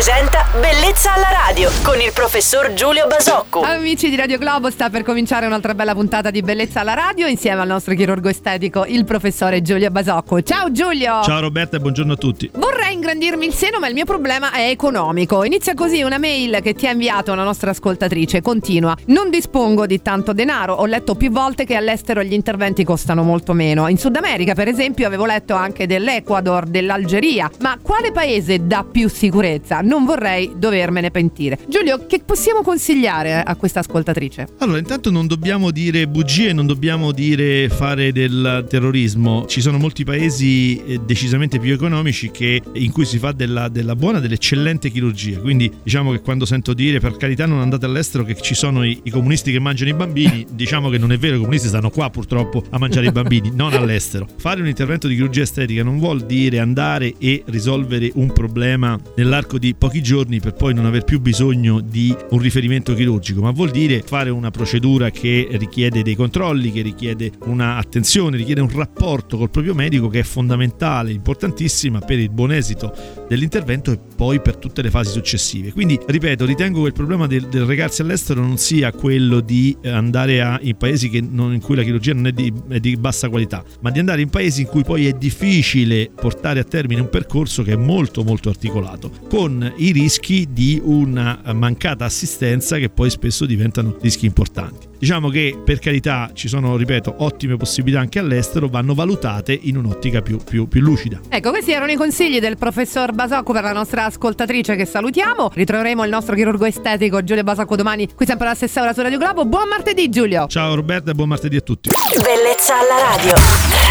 presenta Bellezza alla radio con il professor Giulio Basocco. Amici di Radio Globo, sta per cominciare un'altra bella puntata di Bellezza alla radio insieme al nostro chirurgo estetico, il professore Giulio Basocco. Ciao Giulio! Ciao Roberta e buongiorno a tutti. Vorrei ingrandirmi il seno, ma il mio problema è economico. Inizia così una mail che ti ha inviato una nostra ascoltatrice. Continua. Non dispongo di tanto denaro. Ho letto più volte che all'estero gli interventi costano molto meno. In Sud America, per esempio, avevo letto anche dell'Ecuador, dell'Algeria. Ma quale paese dà più sicurezza? Non vorrei dovermene pentire. Giulio, che possiamo consigliare a questa ascoltatrice? Allora, intanto non dobbiamo dire bugie, non dobbiamo dire fare del terrorismo. Ci sono molti paesi eh, decisamente più economici che, in cui si fa della, della buona, dell'eccellente chirurgia. Quindi diciamo che quando sento dire per carità non andate all'estero che ci sono i, i comunisti che mangiano i bambini, diciamo che non è vero, i comunisti stanno qua purtroppo a mangiare i bambini, non all'estero. Fare un intervento di chirurgia estetica non vuol dire andare e risolvere un problema nell'arco di pochi giorni per poi non aver più bisogno di un riferimento chirurgico, ma vuol dire fare una procedura che richiede dei controlli, che richiede una attenzione, richiede un rapporto col proprio medico che è fondamentale, importantissima per il buon esito dell'intervento e poi per tutte le fasi successive. Quindi, ripeto, ritengo che il problema del, del recarsi all'estero non sia quello di eh, andare a, in paesi non, in cui la chirurgia non è di, è di bassa qualità, ma di andare in paesi in cui poi è difficile portare a termine un percorso che è molto molto articolato, con i rischi di una mancata assistenza che poi spesso diventano rischi importanti. Diciamo che per carità ci sono, ripeto, ottime possibilità anche all'estero, vanno valutate in un'ottica più, più, più lucida. Ecco, questi erano i consigli del professor Basocco per la nostra ascoltatrice che salutiamo. Ritroveremo il nostro chirurgo estetico Giulio Basocco domani qui sempre alla stessa ora su Radio Globo. Buon martedì Giulio! Ciao Roberta e buon martedì a tutti. Bellezza alla radio.